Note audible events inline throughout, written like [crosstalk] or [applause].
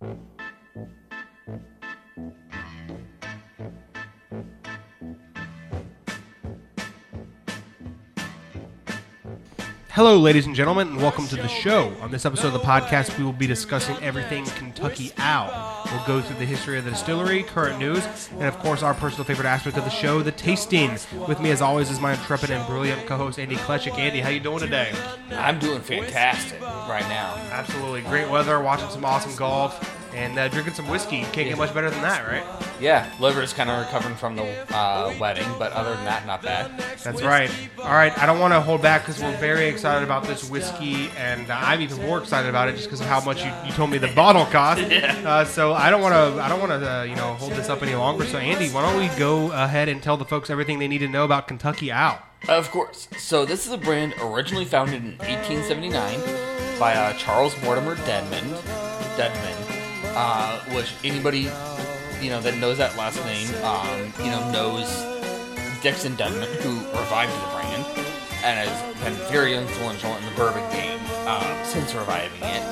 Thank you. Hello, ladies and gentlemen, and welcome to the show. On this episode of the podcast, we will be discussing everything Kentucky Owl. We'll go through the history of the distillery, current news, and of course, our personal favorite aspect of the show, the tasting. With me, as always, is my intrepid and brilliant co-host Andy Klechik. Andy, how you doing today? I'm doing fantastic right now. Absolutely great weather, watching some awesome golf, and uh, drinking some whiskey. Can't get much better than that, right? Yeah, liver's kind of recovering from the uh, wedding, but other than that, not bad. That's right. All right, I don't want to hold back because we're very excited about this whiskey, and uh, I'm even more excited about it just because of how much you, you told me the [laughs] bottle cost. Uh, so I don't want to I don't want to uh, you know hold this up any longer. So Andy, why don't we go ahead and tell the folks everything they need to know about Kentucky Owl? Of course. So this is a brand originally founded in 1879 by uh, Charles Mortimer Dedmond. Dedman, uh, which anybody you know that knows that last name, um, you know knows Dixon Dedman, who revived the brand and has been very influential in the bourbon game um, since reviving it.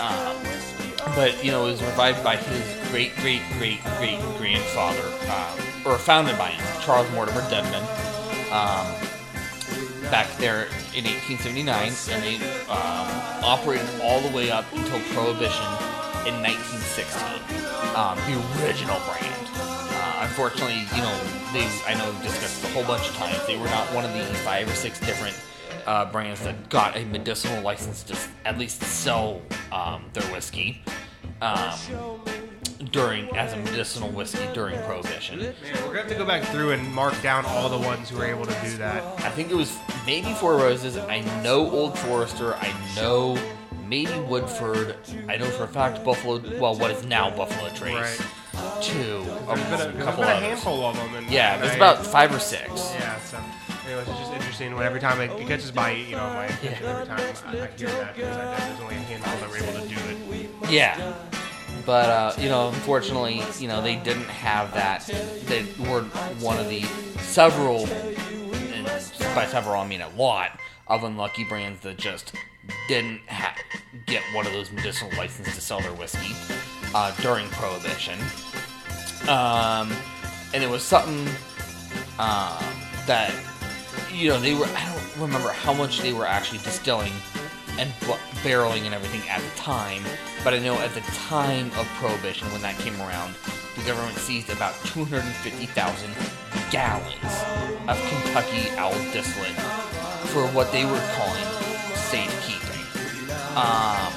Um, but you know, it was revived by his great great great great grandfather, um, or founded by him, Charles Mortimer Dedman. Um, back there in 1879, and they operated all the way up until Prohibition in 1916. Um, the original brand. Uh, unfortunately, you know, they I know we've discussed this a whole bunch of times. They were not one of the five or six different uh, brands that got a medicinal license to at least sell um, their whiskey. Um, during as a medicinal whiskey during Prohibition, Man, we're gonna have to go back through and mark down all the ones who were able to do that. I think it was maybe Four Roses. I know Old Forester. I know maybe Woodford. I know for a fact Buffalo. Well, what is now Buffalo Trace. Right. Two. There's um, been a, there's couple been a others. handful of them. And, Yeah, and there's I- about five or six. Yeah, so anyways, it's just interesting when every time it, it catches my, you know, my attention every time I, I hear that because I there's only a handful that were able to do it. Yeah. But uh, you know, unfortunately, you know, they didn't have that. They were one of the several, by several I mean a lot of unlucky brands that just didn't ha- get one of those medicinal licenses to sell their whiskey uh, during Prohibition. Um, and it was something um, that you know they were. I don't remember how much they were actually distilling and bu- barreling and everything at the time, but I know at the time of Prohibition, when that came around, the government seized about 250,000 gallons of Kentucky Owl distillate for what they were calling safekeeping. Um,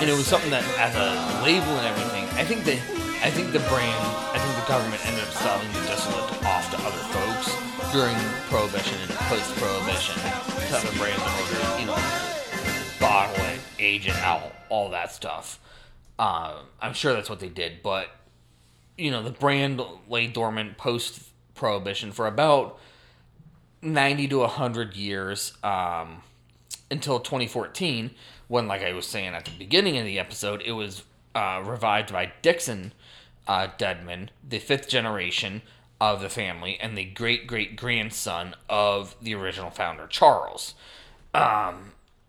and it was something that, as a label and everything, I think the, I think the brand, I think the government ended up selling the distillate off to other folks during Prohibition and post-Prohibition to other brands in order, you know, bottle it, age it out, all that stuff. Uh, I'm sure that's what they did, but you know, the brand lay dormant post Prohibition for about 90 to 100 years um, until 2014, when, like I was saying at the beginning of the episode, it was uh, revived by Dixon uh, Dedman, the fifth generation of the family, and the great great grandson of the original founder, Charles. Um, [clears throat]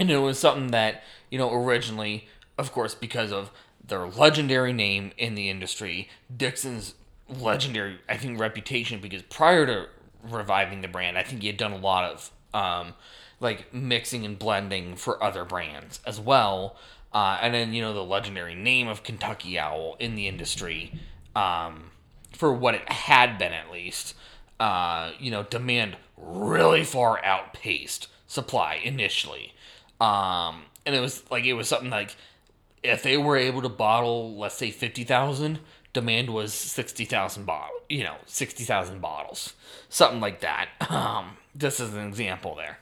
and it was something that you know originally of course because of their legendary name in the industry dixon's legendary i think reputation because prior to reviving the brand i think he had done a lot of um, like mixing and blending for other brands as well. Uh, and then you know the legendary name of kentucky owl in the industry um, for what it had been at least uh, you know demand really far outpaced supply initially. Um, and it was like it was something like if they were able to bottle, let's say fifty thousand, demand was sixty thousand bottle, you know, sixty thousand bottles, something like that. [laughs] Um, just as an example there.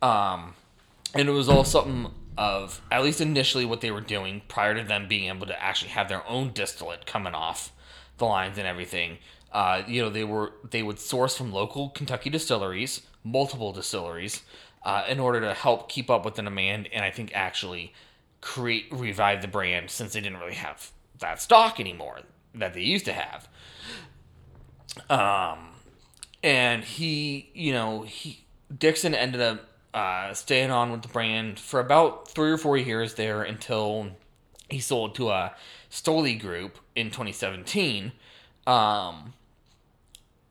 Um, and it was all something of at least initially what they were doing prior to them being able to actually have their own distillate coming off the lines and everything. Uh, you know, they were they would source from local Kentucky distilleries, multiple distilleries, uh, in order to help keep up with the demand, and I think actually create revive the brand since they didn't really have that stock anymore that they used to have. Um, and he, you know, he Dixon ended up uh, staying on with the brand for about three or four years there until he sold to a Stoli Group in 2017. Um,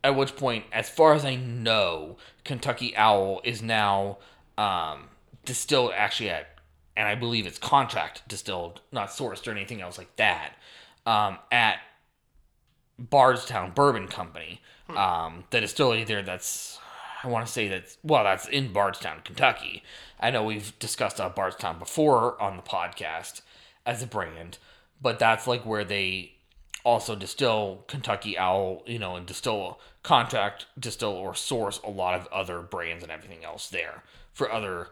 at which point, as far as I know, Kentucky Owl is now um, distilled actually at, and I believe it's contract distilled, not sourced or anything else like that, um, at Bardstown Bourbon Company. Um, the distillery there that's, I want to say that's, well, that's in Bardstown, Kentucky. I know we've discussed uh, Bardstown before on the podcast as a brand, but that's like where they also distill Kentucky Owl, you know, and distill contract, distill or source a lot of other brands and everything else there for other,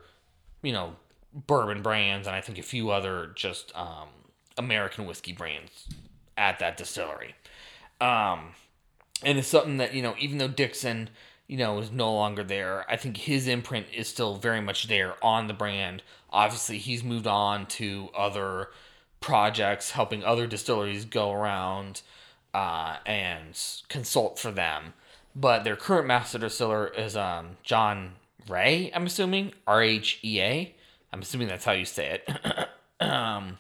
you know, bourbon brands and I think a few other just um, American whiskey brands at that distillery. Um, and it's something that you know, even though Dixon, you know, is no longer there, I think his imprint is still very much there on the brand. Obviously, he's moved on to other projects, helping other distilleries go around uh, and consult for them. But their current master distiller is um, John Rhea. I'm assuming R H E A. I'm assuming that's how you say it. [coughs] um,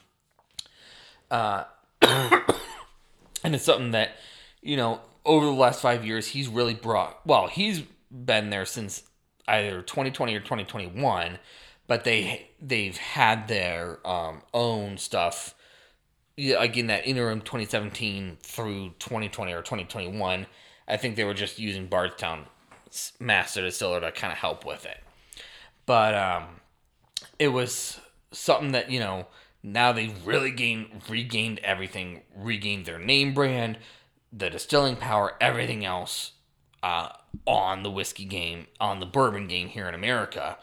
uh, and it's something that you know over the last five years he's really brought. Well, he's been there since either 2020 or 2021, but they they've had their um, own stuff. Yeah, like in that interim 2017 through 2020 or 2021, I think they were just using Bardstown Master Distiller to kind of help with it. But um, it was something that you know now they've really gained regained everything, regained their name brand, the distilling power, everything else uh, on the whiskey game, on the bourbon game here in America,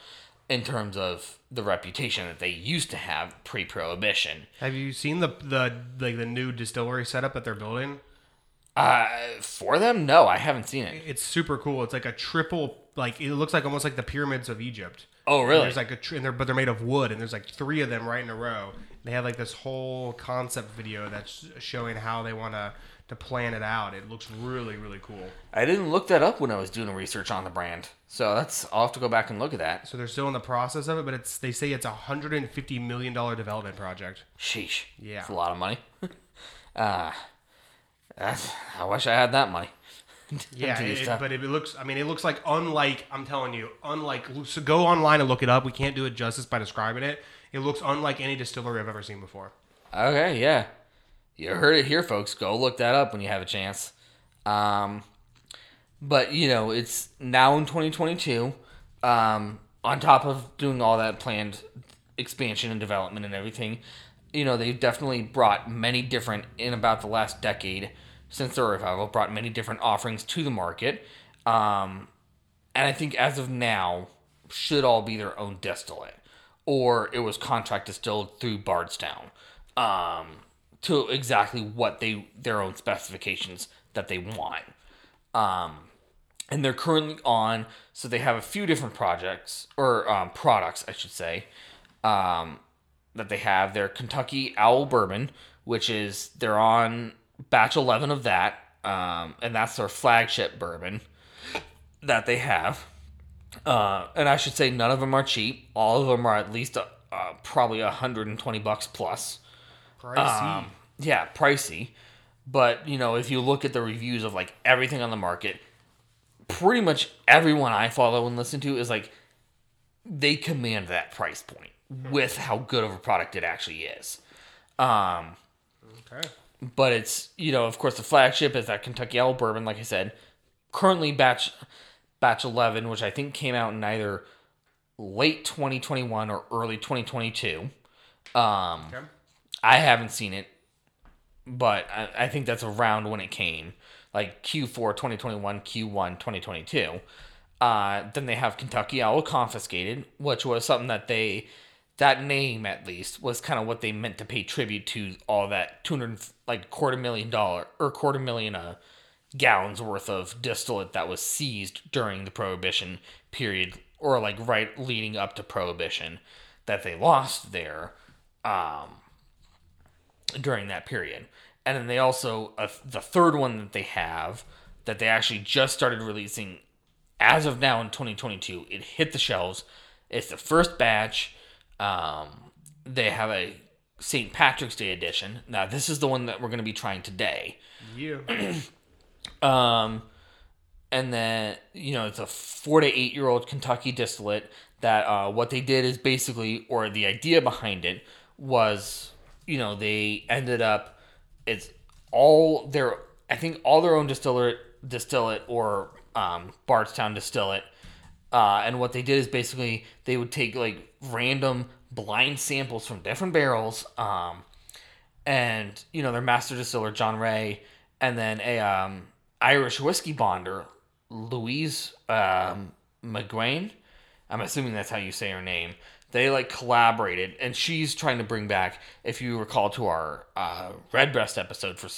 in terms of the reputation that they used to have pre-prohibition. Have you seen the the like the new distillery setup that they're building? Uh, for them, no, I haven't seen it. It's super cool. It's like a triple, like it looks like almost like the pyramids of Egypt. Oh, And really? there's like a, tr- and they're, but they're made of wood, and there's like three of them right in a row. They have like this whole concept video that's showing how they want to to plan it out. It looks really really cool. I didn't look that up when I was doing research on the brand, so that's I'll have to go back and look at that. So they're still in the process of it, but it's they say it's a hundred and fifty million dollar development project. Sheesh, Yeah. it's a lot of money. [laughs] uh, that's, I wish I had that money. [laughs] Yeah, it- it- but it looks. I mean, it looks like unlike. I'm telling you, unlike. So go online and look it up. We can't do it justice by describing it. It looks unlike any distillery I've ever seen before. Okay, yeah. You heard it here, folks. Go look that up when you have a chance. Um, but, you know, it's now in 2022. Um, on top of doing all that planned expansion and development and everything, you know, they've definitely brought many different, in about the last decade since the revival, brought many different offerings to the market. Um, and I think as of now, should all be their own distillate, or it was contract distilled through Bardstown, um, to exactly what they their own specifications that they want. Um, and they're currently on, so they have a few different projects or um, products, I should say, um, that they have. Their Kentucky Owl Bourbon, which is they're on batch eleven of that, um, and that's their flagship bourbon that they have. Uh, and I should say none of them are cheap. All of them are at least uh, uh, probably 120 bucks plus. Pricey. Um, yeah, pricey. But, you know, if you look at the reviews of like everything on the market, pretty much everyone I follow and listen to is like they command that price point with how good of a product it actually is. Um, okay. But it's you know of course the flagship is that Kentucky Owl bourbon like I said currently batch batch 11 which I think came out in either late 2021 or early 2022 um Okay. I haven't seen it but I, I think that's around when it came like Q4 2021 Q1 2022 uh, then they have Kentucky Owl confiscated, which was something that they, that name at least was kind of what they meant to pay tribute to all that two hundred like quarter million dollar or quarter million uh, gallons worth of distillate that was seized during the prohibition period or like right leading up to prohibition that they lost there um, during that period. And then they also uh, the third one that they have that they actually just started releasing as of now in 2022. It hit the shelves. It's the first batch. Um, they have a St. Patrick's Day edition. Now, this is the one that we're going to be trying today. Yeah. [clears throat] Um, and then you know it's a four to eight year old Kentucky distillate. That uh, what they did is basically, or the idea behind it was, you know, they ended up it's all their I think all their own distillate distillate or um, Bardstown distillate. Uh, and what they did is basically they would take like random blind samples from different barrels, um, and you know their master distiller John Rhea, and then a um, Irish whiskey bonder Louise um, McGuane. I'm assuming that's how you say her name. They like collaborated, and she's trying to bring back, if you recall, to our uh, Redbreast episode for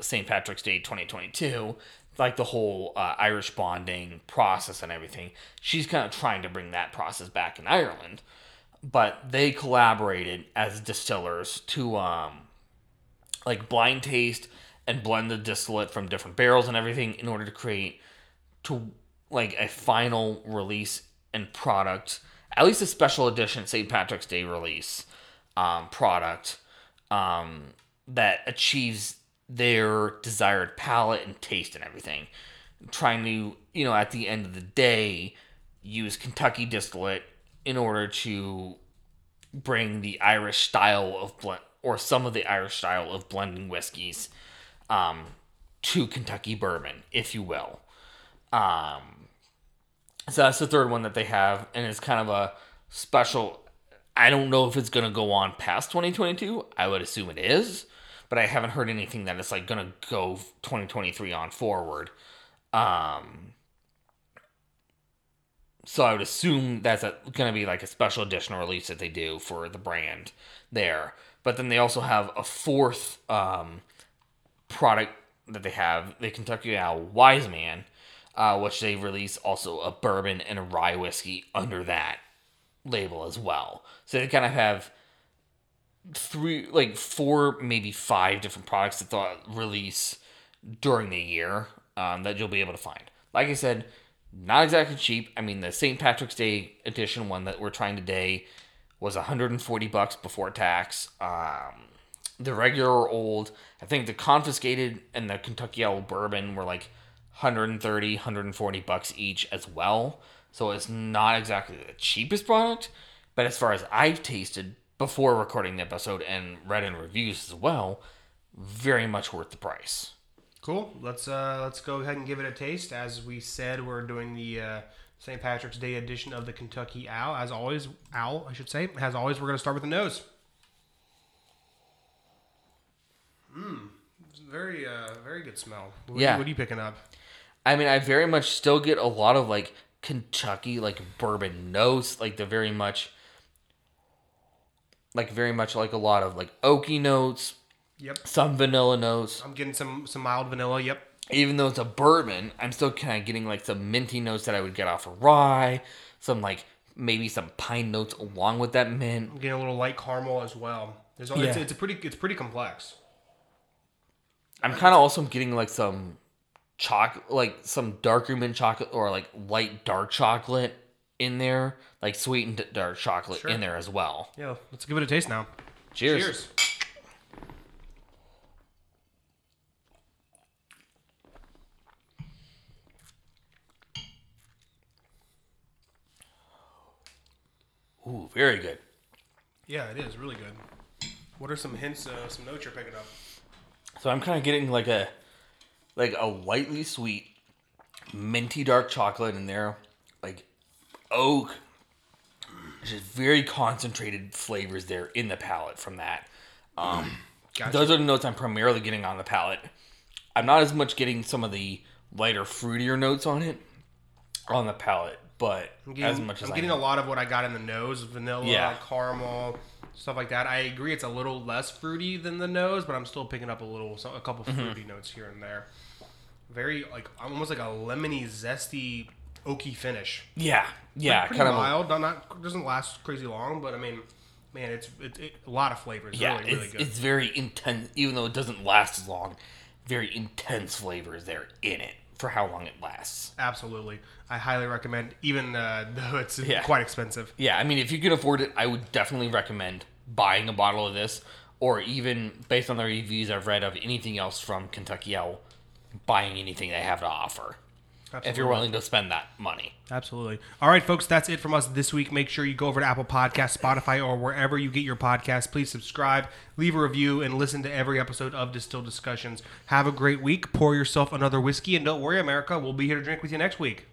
St. Patrick's Day 2022, like the whole uh, Irish bonding process and everything. She's kind of trying to bring that process back in Ireland, but they collaborated as distillers to um, like blind taste and blend the distillate from different barrels and everything in order to create to like a final release and product, at least a special edition St. Patrick's Day release um, product um, that achieves their desired palate and taste and everything. Trying to, you know, at the end of the day, use Kentucky distillate in order to bring the Irish style of blend or some of the Irish style of blending whiskeys um, to Kentucky bourbon, if you will. Um, so that's the third one that they have, and it's kind of a special. I don't know if it's going to go on past 2022. I would assume it is, but I haven't heard anything that it's like to go 2023 on forward. Um, so I would assume that's going to be like a special edition release that they do for the brand there. But then they also have a fourth um, product that they have, the Kentucky Owl Wise Man, uh, which they release also a bourbon and a rye whiskey under that label as well. So they kind of have three, like four, maybe five different products that they'll release during the year um, that you'll be able to find. Like I said, not exactly cheap. I mean, the St. Patrick's Day edition one that we're trying today was 140 bucks before tax. Um, the regular old, I think the confiscated and the Kentucky Owl bourbon were like 130, 140 bucks each as well. So it's not exactly the cheapest product, but as far as I've tasted before recording the episode and read in reviews as well, very much worth the price. Cool. Let's uh let's go ahead and give it a taste. As we said, we're doing the uh, St. Patrick's Day edition of the Kentucky Owl. As always, Owl, I should say. As always, we're going to start with the nose. Mmm, very uh very good smell. What Yeah. What are you picking up? I mean, I very much still get a lot of like Kentucky like bourbon notes, like the very much like very much like a lot of like oaky notes, Yep. some vanilla notes. I'm getting some some mild vanilla. Yep. Even though it's a bourbon, I'm still kind of getting like some minty notes that I would get off of rye, some like maybe some pine notes along with that mint. I'm getting a little light caramel as well. There's it's, Yeah. it's a pretty it's pretty complex. I'm kind of also getting like some chocolate, like some darker mint chocolate or like light dark chocolate in there, like sweetened dark chocolate Sure. in there as well. Yeah. Let's give it a taste now. Cheers. Cheers. Ooh, very good. Yeah, it is really good. What are some hints, uh, some notes you're picking up? So I'm kind of getting like a like a lightly sweet minty dark chocolate in there, oak. Just very concentrated flavors there in the palate from that. Um, [clears throat] Gotcha. Those are the notes I'm primarily getting on the palate. I'm not as much getting some of the lighter, fruitier notes on it on the palate, but I'm getting, as much as I'm getting am. a lot of what I got in the nose, vanilla, Yeah. caramel, stuff like that. I agree, it's a little less fruity than the nose, but I'm still picking up a little, a couple Mm-hmm. fruity notes here and there. Very like almost like a lemony, zesty, oaky finish. yeah, yeah, kind of mild. Not, not doesn't last crazy long, but I mean, man, it's it, it, a lot of flavors. yeah, really, really it's, good. it's very intense. Even though it doesn't last as long, very intense flavors there in it for how long it lasts. Absolutely, I highly recommend. Even uh, [laughs] though it's Yeah. quite expensive. Yeah, I mean, if you can afford it, I would definitely recommend buying a bottle of this or even based on the reviews I've read of anything else from Kentucky Owl, buying anything they have to offer. If you're willing to spend that money. Absolutely. All right, folks, that's it from us this week. Make sure you go over to Apple Podcasts, Spotify, or wherever you get your podcasts. Please subscribe, leave a review, and listen to every episode of Distilled Discussions. Have a great week. Pour yourself another whiskey, and don't worry, America, we'll be here to drink with you next week.